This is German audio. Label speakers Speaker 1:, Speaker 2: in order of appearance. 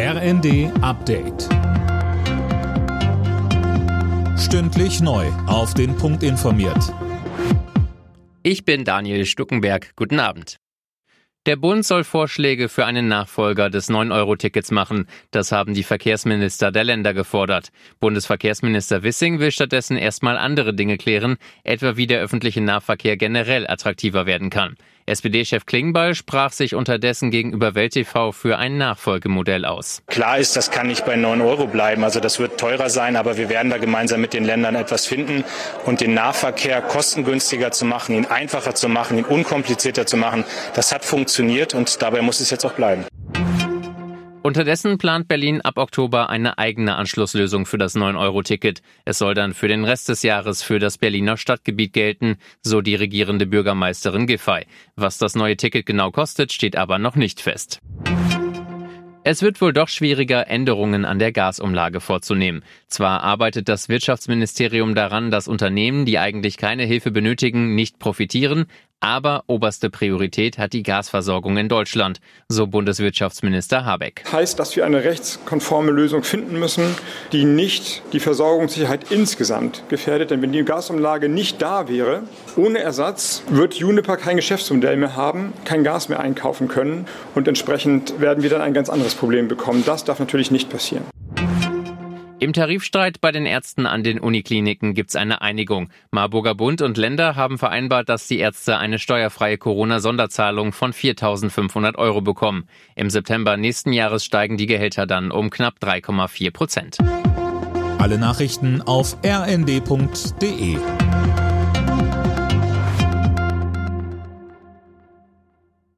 Speaker 1: RND Update. Stündlich neu. Auf den Punkt informiert.
Speaker 2: Ich bin Daniel Stuckenberg. Guten Abend. Der Bund soll Vorschläge für einen Nachfolger des 9-Euro-Tickets machen. Das haben die Verkehrsminister der Länder gefordert. Bundesverkehrsminister Wissing will stattdessen erstmal andere Dinge klären, etwa wie der öffentliche Nahverkehr generell attraktiver werden kann. SPD-Chef Klingbeil sprach sich unterdessen gegenüber Welt TV für ein Nachfolgemodell aus.
Speaker 3: Klar ist, das kann nicht bei 9 Euro bleiben. Also das wird teurer sein, aber wir werden da gemeinsam mit den Ländern etwas finden und den Nahverkehr kostengünstiger zu machen, ihn einfacher zu machen, ihn unkomplizierter zu machen. Das hat funktioniert und dabei muss es jetzt auch bleiben.
Speaker 2: Unterdessen plant Berlin ab Oktober eine eigene Anschlusslösung für das 9-Euro-Ticket. Es soll dann für den Rest des Jahres für das Berliner Stadtgebiet gelten, so die regierende Bürgermeisterin Giffey. Was das neue Ticket genau kostet, steht aber noch nicht fest. Es wird wohl doch schwieriger, Änderungen an der Gasumlage vorzunehmen. Zwar arbeitet das Wirtschaftsministerium daran, dass Unternehmen, die eigentlich keine Hilfe benötigen, nicht profitieren, aber oberste Priorität hat die Gasversorgung in Deutschland, so Bundeswirtschaftsminister Habeck.
Speaker 4: Heißt, dass wir eine rechtskonforme Lösung finden müssen, die nicht die Versorgungssicherheit insgesamt gefährdet. Denn wenn die Gasumlage nicht da wäre, ohne Ersatz, wird Juniper kein Geschäftsmodell mehr haben, kein Gas mehr einkaufen können und entsprechend werden wir dann ein ganz anderes Problem bekommen. Das darf natürlich nicht passieren.
Speaker 2: Im Tarifstreit bei den Ärzten an den Unikliniken gibt's eine Einigung. Marburger Bund und Länder haben vereinbart, dass die Ärzte eine steuerfreie Corona-Sonderzahlung von 4.500 Euro bekommen. Im September nächsten Jahres steigen die Gehälter dann um knapp 3,4 Prozent.
Speaker 1: Alle Nachrichten auf rnd.de